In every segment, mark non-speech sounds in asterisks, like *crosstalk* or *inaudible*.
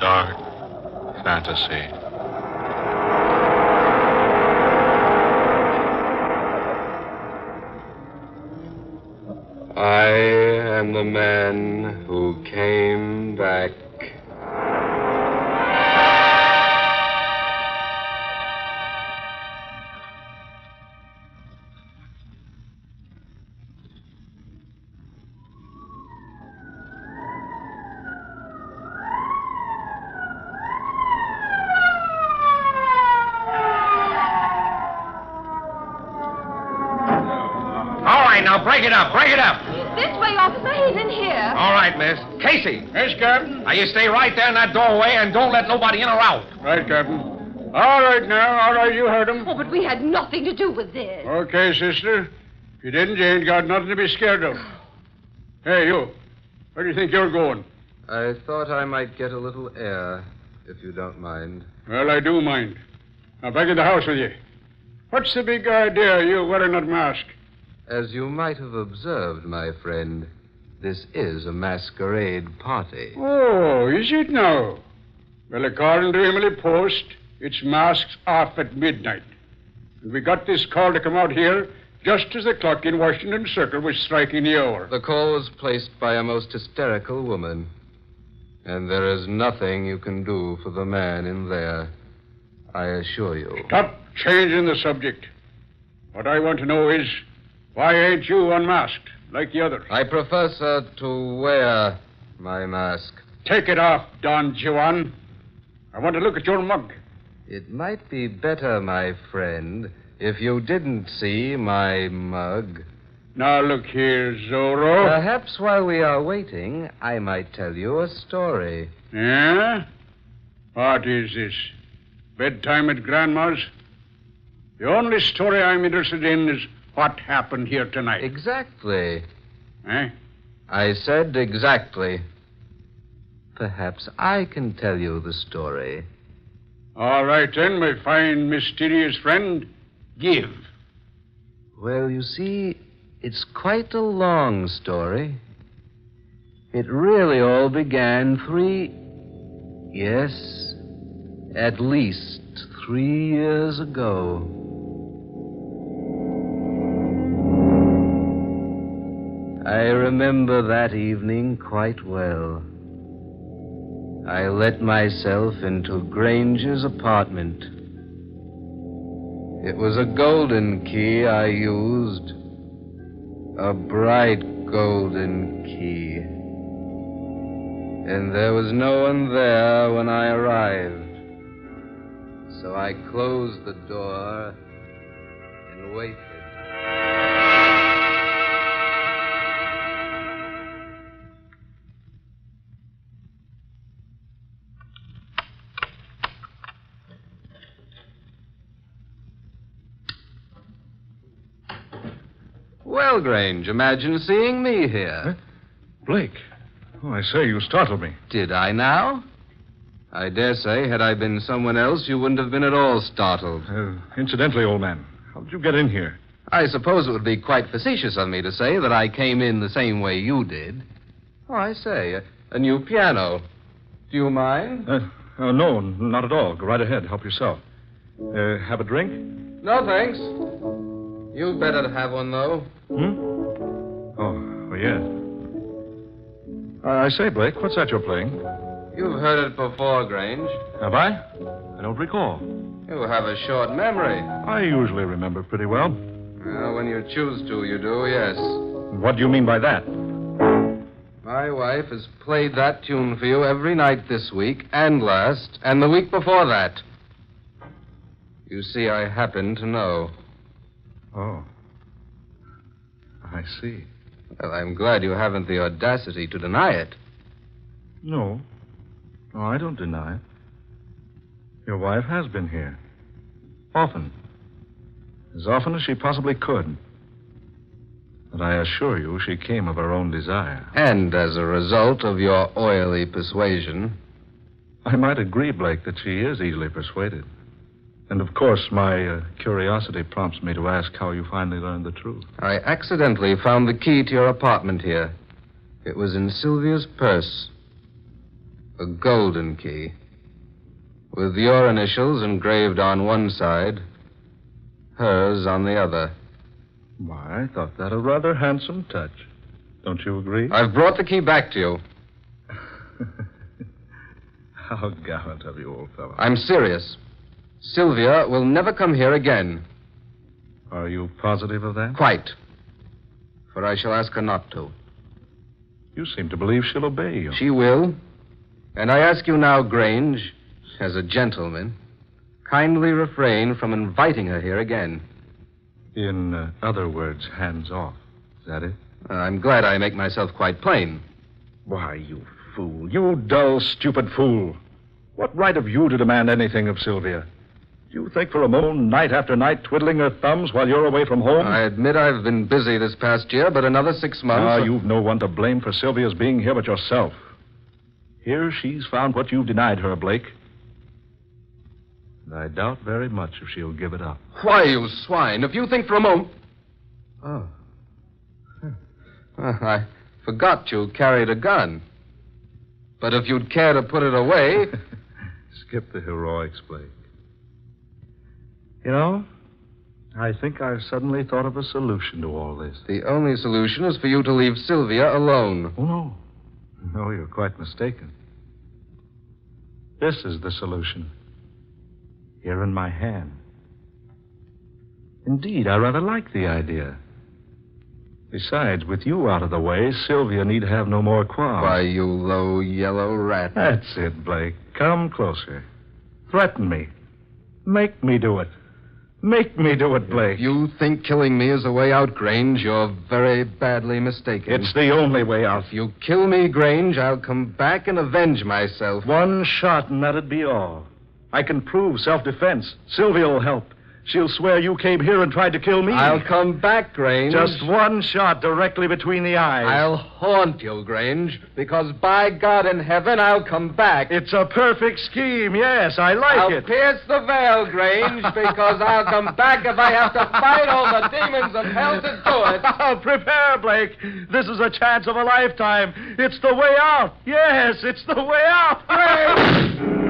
Dark fantasy. I am the man who came back. Now break it up, break it up. This way, officer. He's in here. All right, miss. Casey. Yes, Captain. Now you stay right there in that doorway and don't let nobody in or out. Right, Captain. All right now, all right, you heard him. Oh, but we had nothing to do with this. Okay, sister. If you didn't, you ain't got nothing to be scared of. Hey, you. Where do you think you're going? I thought I might get a little air, if you don't mind. Well, I do mind. Now, back in the house with you. What's the big idea of you wearing that mask? As you might have observed, my friend, this is a masquerade party. Oh, is it now? Well, according to Emily Post, it's masks off at midnight. And we got this call to come out here just as the clock in Washington Circle was striking the hour. The call was placed by a most hysterical woman. And there is nothing you can do for the man in there. I assure you. Stop changing the subject. What I want to know is why ain't you unmasked like the others? I prefer, sir, to wear my mask. Take it off, Don Juan. I want to look at your mug. It might be better, my friend, if you didn't see my mug. Now look here, Zorro. Perhaps while we are waiting, I might tell you a story. Yeah? What is this? Bedtime at Grandma's? The only story I'm interested in is what happened here tonight. Exactly. Eh? I said exactly. Perhaps I can tell you the story. All right, then, my fine, mysterious friend. Give. Well, you see, it's quite a long story. It really all began three. Yes, at least three years ago. I remember that evening quite well. I let myself into Grange's apartment. It was a golden key I used. A bright golden key. And there was no one there when I arrived. So I closed the door and waited. Well, Grange, imagine seeing me here. Blake. Oh, I say, you startled me. Did I now? I dare say, had I been someone else, you wouldn't have been at all startled. Uh, incidentally, old man, how did you get in here? I suppose it would be quite facetious of me to say that I came in the same way you did. Oh, I say, a, a new piano. Do you mind? Uh, uh, no, not at all. Go right ahead. Help yourself. Uh, have a drink? No, thanks. You'd better have one, though. Hmm? Oh, oh yeah. Uh, I say, Blake, what's that you're playing? You've heard it before, Grange. Have I? I don't recall. You have a short memory. I usually remember pretty well. Well, when you choose to, you do, yes. What do you mean by that? My wife has played that tune for you every night this week, and last, and the week before that. You see, I happen to know. Oh. I see. Well, I'm glad you haven't the audacity to deny it. No. No, I don't deny it. Your wife has been here. Often. As often as she possibly could. But I assure you, she came of her own desire. And as a result of your oily persuasion. I might agree, Blake, that she is easily persuaded. And of course, my uh, curiosity prompts me to ask how you finally learned the truth. I accidentally found the key to your apartment here. It was in Sylvia's purse. A golden key. With your initials engraved on one side, hers on the other. Why, I thought that a rather handsome touch. Don't you agree? I've brought the key back to you. *laughs* How gallant of you, old fellow. I'm serious. Sylvia will never come here again. Are you positive of that? Quite. For I shall ask her not to. You seem to believe she'll obey you. She will. And I ask you now, Grange, as a gentleman, kindly refrain from inviting her here again. In uh, other words, hands off. Is that it? I'm glad I make myself quite plain. Why, you fool. You dull, stupid fool. What right have you to demand anything of Sylvia? Do you think for a moment, night after night, twiddling her thumbs while you're away from home? I admit I've been busy this past year, but another six months. Ah, you've no one to blame for Sylvia's being here but yourself. Here she's found what you've denied her, Blake. And I doubt very much if she'll give it up. Why, you swine, if you think for a moment. Oh. Well, I forgot you carried a gun. But if you'd care to put it away. *laughs* Skip the heroics, Blake. You know, I think I've suddenly thought of a solution to all this. the only solution is for you to leave Sylvia alone. Oh, no. No, you're quite mistaken. This is the solution. Here in my hand. Indeed, I rather like the idea. Besides, with you out of the way, Sylvia need have no more qualms. Why, you low yellow rat. That's it, Blake. Come closer. Threaten me. Make me do it. Make me do it, Blake. You think killing me is the way out, Grange, you're very badly mistaken. It's the only way out. If you kill me, Grange, I'll come back and avenge myself. One shot, and that'd be all. I can prove self defense. Sylvia will help. She'll swear you came here and tried to kill me. I'll come back, Grange. Just one shot directly between the eyes. I'll haunt you, Grange, because by God in heaven, I'll come back. It's a perfect scheme, yes. I like it. I'll pierce the veil, Grange, *laughs* because I'll come back if I have to fight all the demons of hell to do it. *laughs* Oh, prepare, Blake. This is a chance of a lifetime. It's the way out. Yes, it's the way out. Extra! *laughs*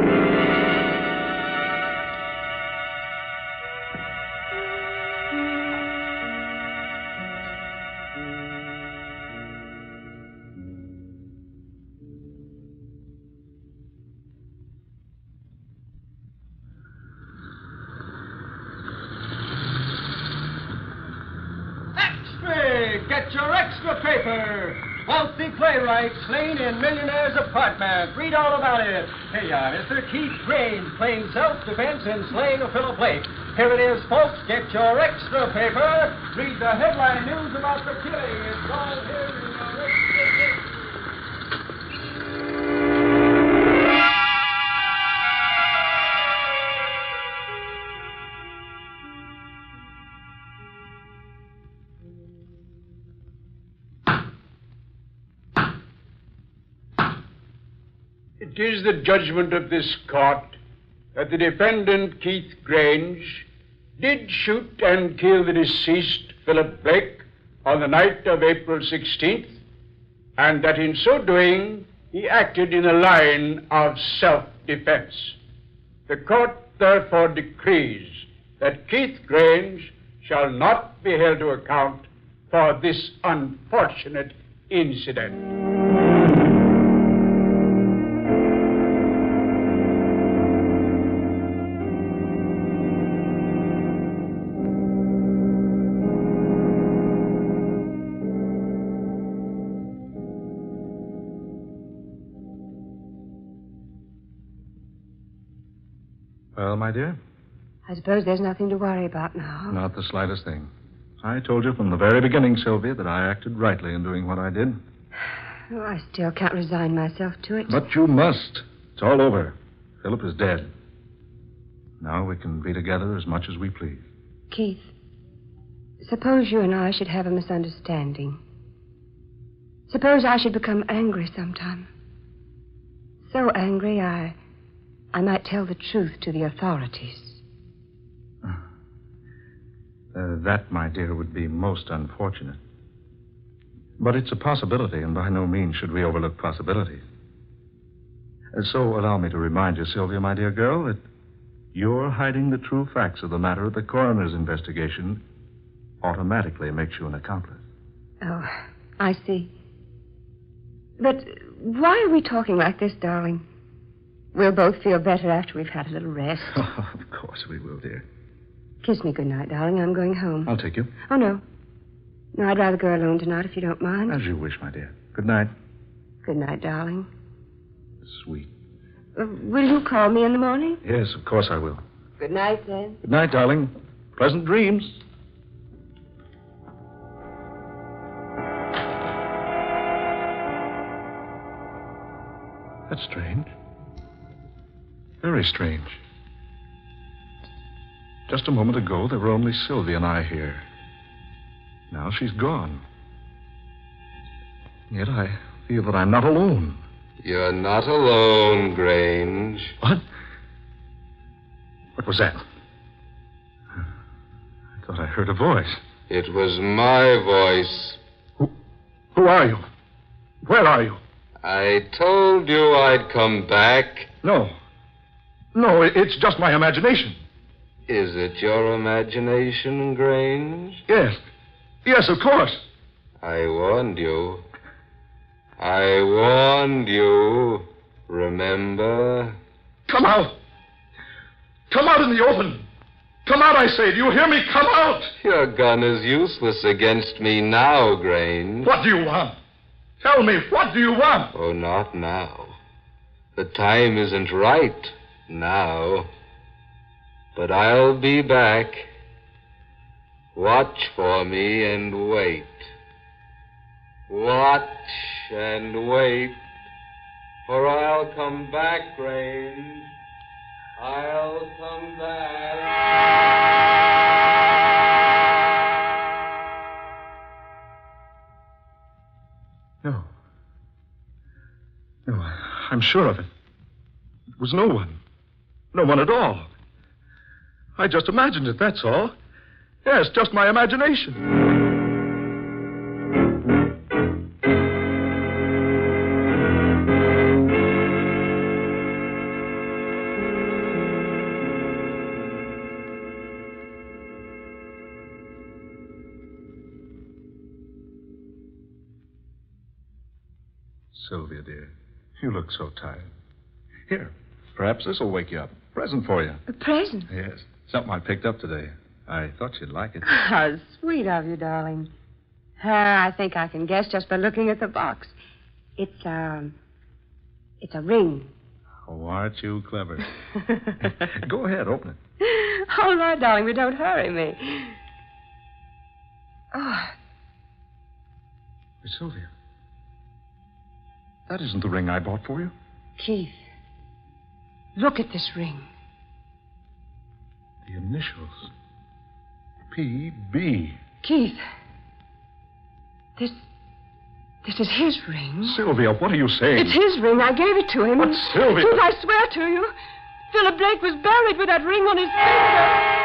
Wealthy playwright slain in millionaire's apartment. Read all about it. Here you are, Mr. Keith Grange playing self-defense in slaying of Philip Blake. Here it is, folks. Get your extra paper. Read the headline news about the killing. It's all here It is the judgment of this court that the defendant, Keith Grange, did shoot and kill the deceased Philip Blake on the night of April 16th, and that in so doing he acted in a line of self defense. The court therefore decrees that Keith Grange shall not be held to account for this unfortunate incident. Well, my dear, I suppose there's nothing to worry about now. not the slightest thing. I told you from the very beginning, Sylvia, that I acted rightly in doing what I did. *sighs* Oh, I still can't resign myself to it. But you must. It's all over. Philip is dead. Now we can be together as much as we please. Keith, suppose you and I should have a misunderstanding. Suppose I should become angry sometime. So angry I I might tell the truth to the authorities. Uh, that, my dear, would be most unfortunate. But it's a possibility, and by no means should we overlook possibilities. And so allow me to remind you, Sylvia, my dear girl, that your hiding the true facts of the matter of the coroner's investigation automatically makes you an accomplice. Oh, I see. But why are we talking like this, darling? We'll both feel better after we've had a little rest. *laughs* of course we will, dear. Kiss me goodnight, darling. I'm going home. I'll take you. Oh, no. No, I'd rather go alone tonight if you don't mind. As you wish, my dear. Good night. Good night, darling. Sweet. Uh, will you call me in the morning? Yes, of course I will. Good night, then. Good night, darling. Pleasant dreams. That's strange. Very strange. Just a moment ago, there were only Sylvia and I here. Now she's gone. Yet I feel that I'm not alone. You're not alone, Grange. What? What was that? I thought I heard a voice. It was my voice. Who who are you? Where are you? I told you I'd come back. No. No, it's just my imagination. Is it your imagination, Grange? Yes. Yes, of course. I warned you. I warned you. Remember? Come out. Come out in the open. Come out, I say. Do you hear me? Come out. Your gun is useless against me now, Grange. What do you want? Tell me, what do you want? Oh, not now. The time isn't right now. But I'll be back. Watch for me and wait. Watch and wait. For I'll come back, Grange. I'll come back. No. No, I'm sure of it. It was no one. No one at all. I just imagined it, that's all. Yes, just my imagination. Sylvia, dear, you look so tired. Here, perhaps this will wake you up. Present for you. A present? Yes, something I picked up today. I thought you'd like it. *laughs* How sweet of you, darling. Ah, I think I can guess just by looking at the box. It's, um, it's a ring. Oh, aren't you clever? *laughs* Go ahead, open it. Oh, Lord, darling, but don't hurry me. Oh, Miss Sylvia. That isn't the ring I bought for you. Keith, look at this ring. The initials. P.B. Keith, this, this is his ring. Sylvia, what are you saying? It's his ring. I gave it to him. But, Sylvia- Keith, I swear to you, Philip Blake was buried with that ring on his finger.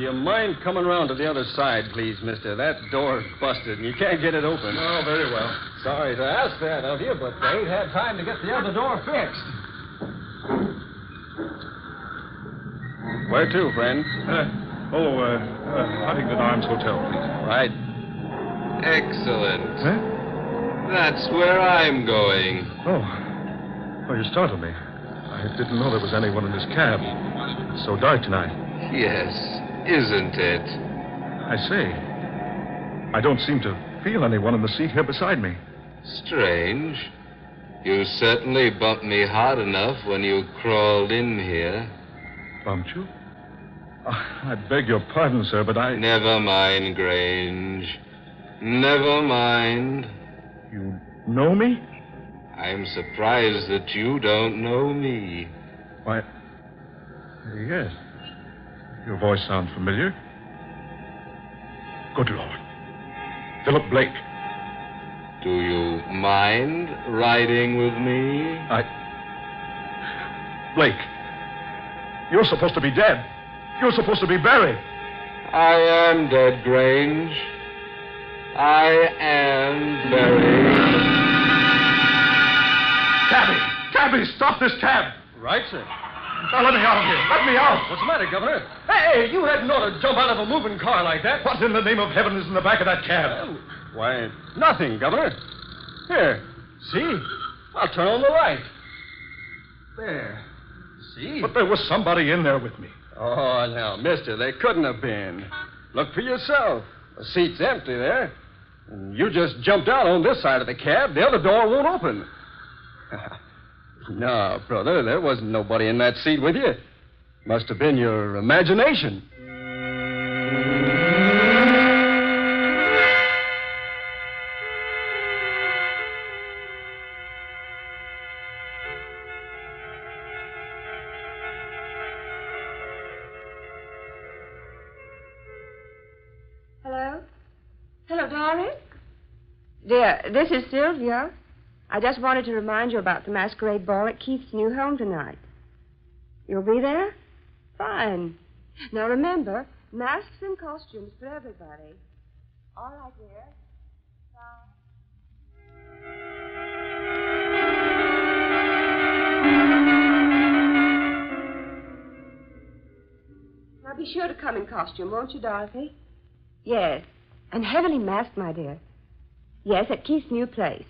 Do you mind coming around to the other side, please, mister? That door's busted and you can't get it open. Oh, very well. Sorry to ask that of you, but they ain't had time to get the other door fixed. Where to, friend? Uh, oh, uh, uh, Huntington Arms Hotel, please. Right. Excellent. Huh? That's where I'm going. Oh. Oh, you startled me. I didn't know there was anyone in this cab. It's so dark tonight. Yes, isn't it? I say, I don't seem to feel anyone in the seat here beside me. Strange. You certainly bumped me hard enough when you crawled in here. Bumped you? Uh, I beg your pardon, sir, but I. Never mind, Grange. Never mind. You know me? I'm surprised that you don't know me. Why, yes. Your voice sounds familiar. Good Lord. Philip Blake. Do you mind riding with me? I. Blake. You're supposed to be dead. You're supposed to be buried. I am dead, Grange. I am buried. Cabby! Cabby, stop this cab! Right, sir. Now let me out of here. Let me out. What's the matter, Governor? Hey, you hadn't ought to jump out of a moving car like that. What in the name of heaven is in the back of that cab? Oh. Why, nothing, Governor. Here, see? I'll turn on the light. There. See? But there was somebody in there with me. Oh, now, mister, they couldn't have been. Look for yourself. The seat's empty there. You just jumped out on this side of the cab. The other door won't open. *laughs* no, brother, there wasn't nobody in that seat with you. Must have been your imagination. Hello? Hello, Doris? Dear, this is Sylvia. I just wanted to remind you about the masquerade ball at Keith's new home tonight. You'll be there? Fine. Now remember, masks and costumes for everybody. All right, dear. Bye. Now be sure to come in costume, won't you, Dorothy? Yes. And heavily masked, my dear. Yes, at Keith's new place.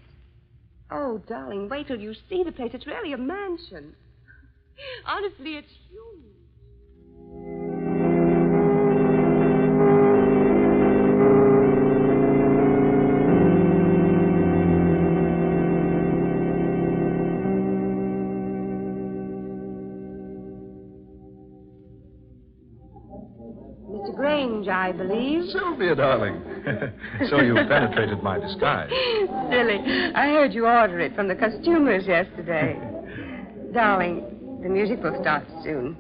Oh, darling, wait till you see the place. It's really a mansion. Honestly, it's huge. Mr. Grange, I believe. Sylvia, darling. *laughs* so you penetrated my disguise. Silly. I heard you order it from the costumers yesterday. *laughs* Darling, the music will start soon.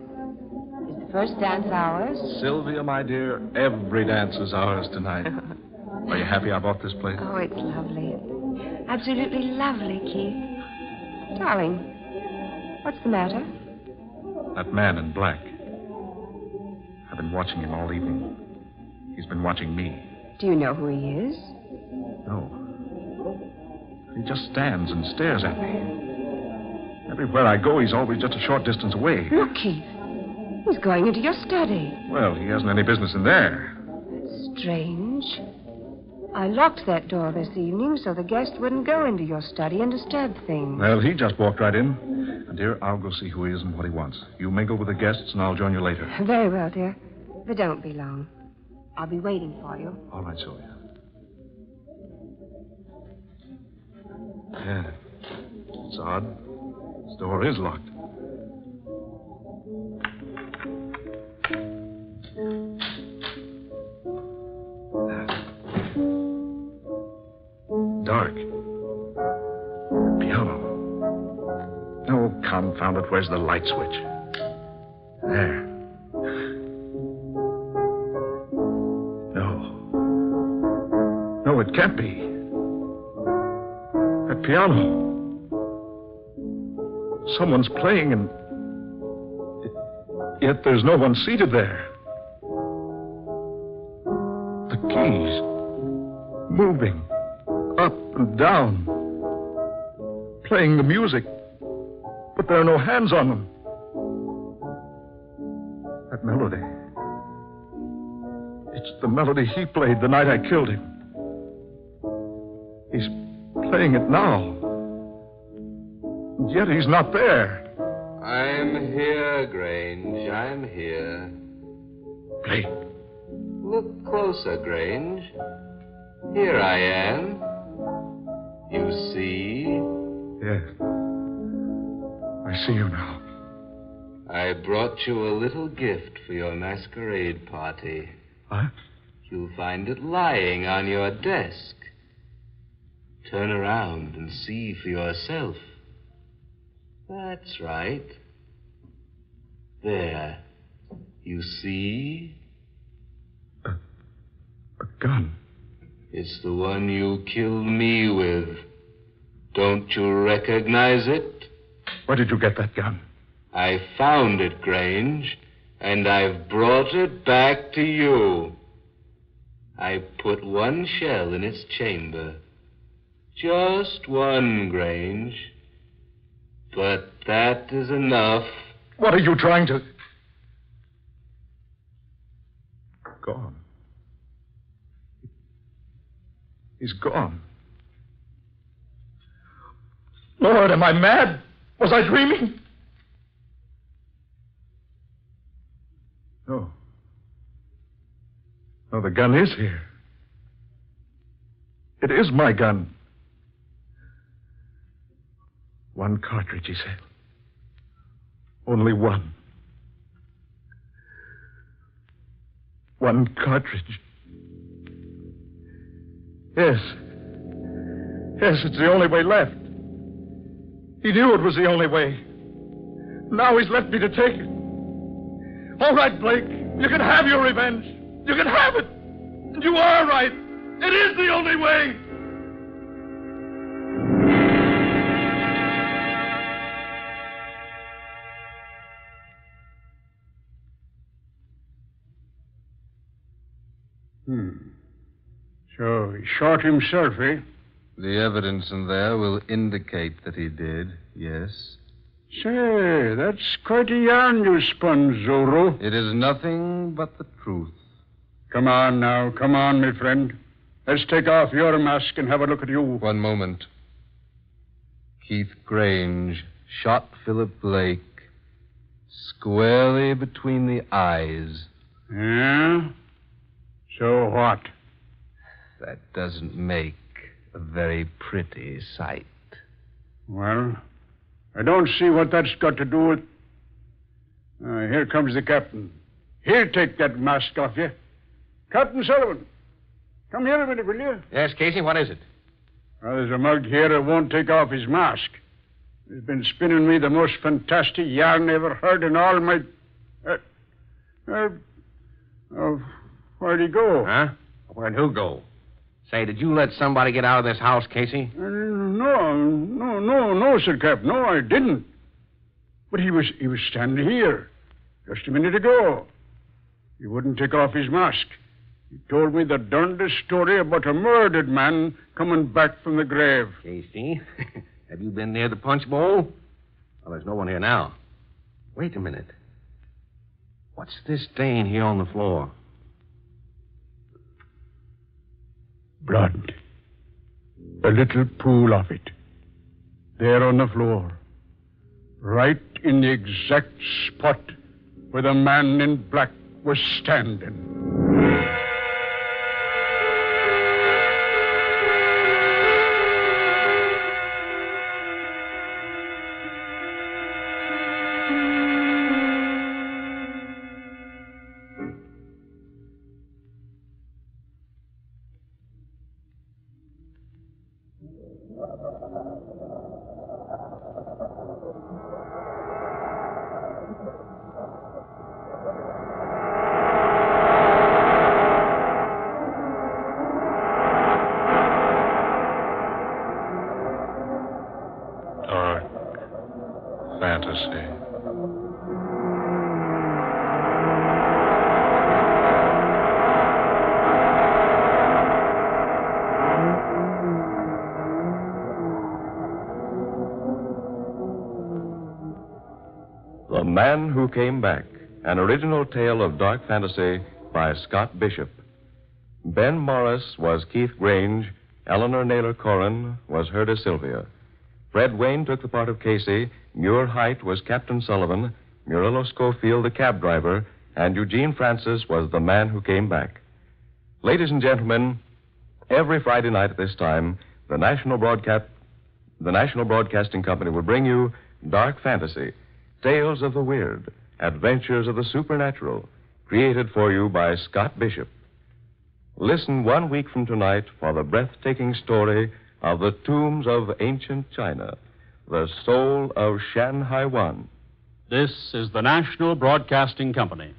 Is the first dance ours? Sylvia, my dear, every dance is ours tonight. *laughs* Are you happy I bought this place? Oh, it's lovely. Absolutely lovely, Keith. Darling, what's the matter? That man in black. I've been watching him all evening. He's been watching me. Do you know who he is? No. He just stands and stares at me. Everywhere I go, he's always just a short distance away. Look, Keith. He's going into your study. Well, he hasn't any business in there. Strange. I locked that door this evening so the guest wouldn't go into your study and disturb things. Well, he just walked right in. And, dear, I'll go see who he is and what he wants. You mingle with the guests, and I'll join you later. Very well, dear. But don't be long. I'll be waiting for you. All right, Sylvia. Yeah. It's odd. This door is locked. Dark. Piano. Oh, confound it. Where's the light switch? There. It can't be. That piano. Someone's playing, and. Yet there's no one seated there. The keys. Moving. Up and down. Playing the music. But there are no hands on them. That melody. It's the melody he played the night I killed him. He's playing it now. He's not there. I'm here, Grange. I'm here. Blake. Look closer, Grange. Here I am. You see? Yes. I see you now. I brought you a little gift for your masquerade party. What? You'll find it lying on your desk. Turn around and see for yourself. That's right. There. You see? A a gun. It's the one you killed me with. Don't you recognize it? Where did you get that gun? I found it, Grange, and I've brought it back to you. I put one shell in its chamber. Just one, Grange. But that is enough. What are you trying to. Gone. He's gone. Lord, am I mad? Was I dreaming? No. No, the gun is here. It is my gun. One cartridge, he said. Only one. One cartridge. Yes. Yes, it's the only way left. He knew it was the only way. Now he's left me to take it. All right, Blake. You can have your revenge. You can have it. And you are right. It is the only way. Hmm. So he shot himself, eh? The evidence in there will indicate that he did, yes. Say, that's quite a yarn you spun, Zorro. It is nothing but the truth. Come on now, come on, my friend. Let's take off your mask and have a look at you. One moment. Keith Grange shot Philip Blake squarely between the eyes. Yeah? So what? That doesn't make a very pretty sight. Well, I don't see what that's got to do with. Uh, here comes the captain. He'll take that mask off you. Captain Sullivan, come here a minute, will you? Yes, Casey, what is it? Well, there's a mug here that won't take off his mask. He's been spinning me the most fantastic yarn I ever heard in all my. Uh, uh, oh, where'd he go? Huh? Where'd who go? Say, did you let somebody get out of this house, Casey? Uh, no, no, no, no, Sir Cap. No, I didn't. But he was he was standing here just a minute ago. He wouldn't take off his mask. He told me the darndest story about a murdered man coming back from the grave. Casey, *laughs* have you been near the punch bowl? Well, there's no one here now. Wait a minute. What's this stain here on the floor? Blood. A little pool of it. There on the floor. Right in the exact spot where the man in black was standing. Man Who Came Back, an original tale of dark fantasy by Scott Bishop. Ben Morris was Keith Grange, Eleanor Naylor Corrin was Herda Sylvia. Fred Wayne took the part of Casey, Muir Height was Captain Sullivan, Murillo Schofield the cab driver, and Eugene Francis was the man who came back. Ladies and gentlemen, every Friday night at this time, the National Broadcast the National Broadcasting Company will bring you Dark Fantasy, Tales of the Weird, Adventures of the Supernatural, created for you by Scott Bishop. Listen one week from tonight for the breathtaking story of the tombs of ancient China, the soul of Shanhai One. This is the National Broadcasting Company.